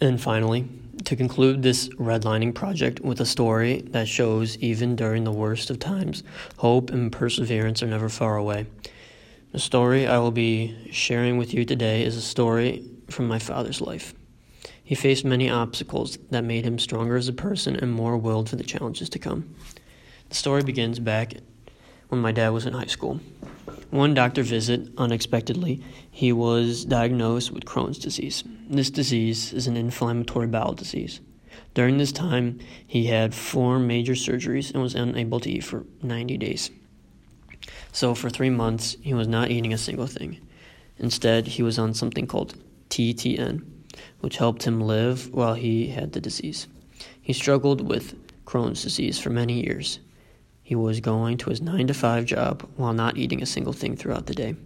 And finally, to conclude this redlining project with a story that shows even during the worst of times, hope and perseverance are never far away. The story I will be sharing with you today is a story from my father's life. He faced many obstacles that made him stronger as a person and more willed for the challenges to come. The story begins back when my dad was in high school. One doctor visit, unexpectedly, he was diagnosed with Crohn's disease. This disease is an inflammatory bowel disease. During this time, he had four major surgeries and was unable to eat for 90 days. So, for three months, he was not eating a single thing. Instead, he was on something called TPN, which helped him live while he had the disease. He struggled with Crohn's disease for many years. He was going to his 9 to 5 job while not eating a single thing throughout the day.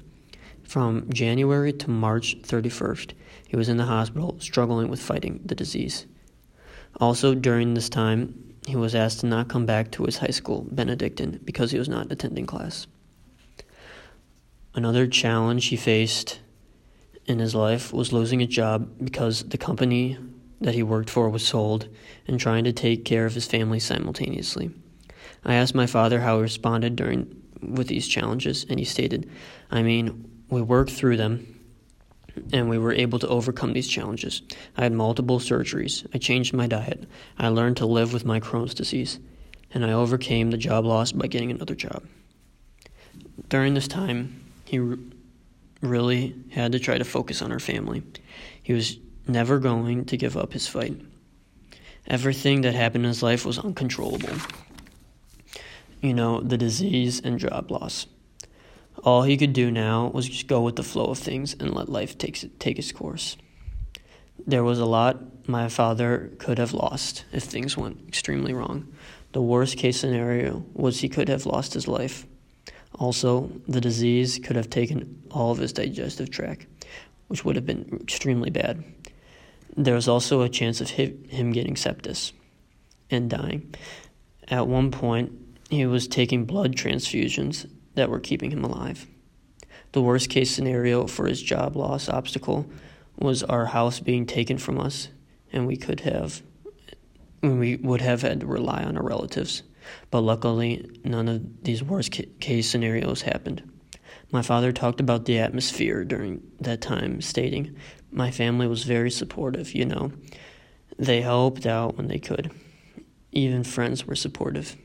From January to March 31st, he was in the hospital struggling with fighting the disease. Also, during this time, he was asked to not come back to his high school, Benedictine, because he was not attending class. Another challenge he faced in his life was losing a job because the company that he worked for was sold and trying to take care of his family simultaneously. I asked my father how he responded during with these challenges and he stated, "I mean, we worked through them and we were able to overcome these challenges. I had multiple surgeries. I changed my diet. I learned to live with my Crohn's disease, and I overcame the job loss by getting another job." During this time, he really had to try to focus on our family. He was never going to give up his fight. Everything that happened in his life was uncontrollable. You know, the disease and job loss. All he could do now was just go with the flow of things and let life take, take its course. There was a lot my father could have lost if things went extremely wrong. The worst case scenario was he could have lost his life. Also, the disease could have taken all of his digestive tract, which would have been extremely bad. There was also a chance of him getting sepsis and dying. At one point, he was taking blood transfusions that were keeping him alive. The worst case scenario for his job loss obstacle was our house being taken from us, and we could have, we would have had to rely on our relatives. But luckily, none of these worst case scenarios happened. My father talked about the atmosphere during that time, stating, My family was very supportive, you know. They helped out when they could. Even friends were supportive.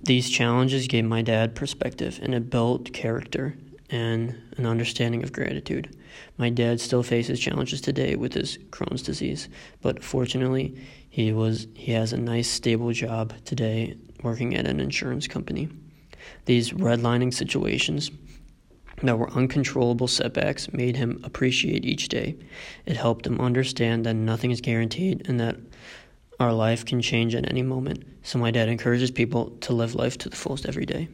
These challenges gave my dad perspective and it built character and an understanding of gratitude. My dad still faces challenges today with his Crohn's disease, but fortunately, he was he has a nice stable job today working at an insurance company. These redlining situations that were uncontrollable setbacks made him appreciate each day. It helped him understand that nothing is guaranteed and that our life can change at any moment. So my dad encourages people to live life to the fullest every day.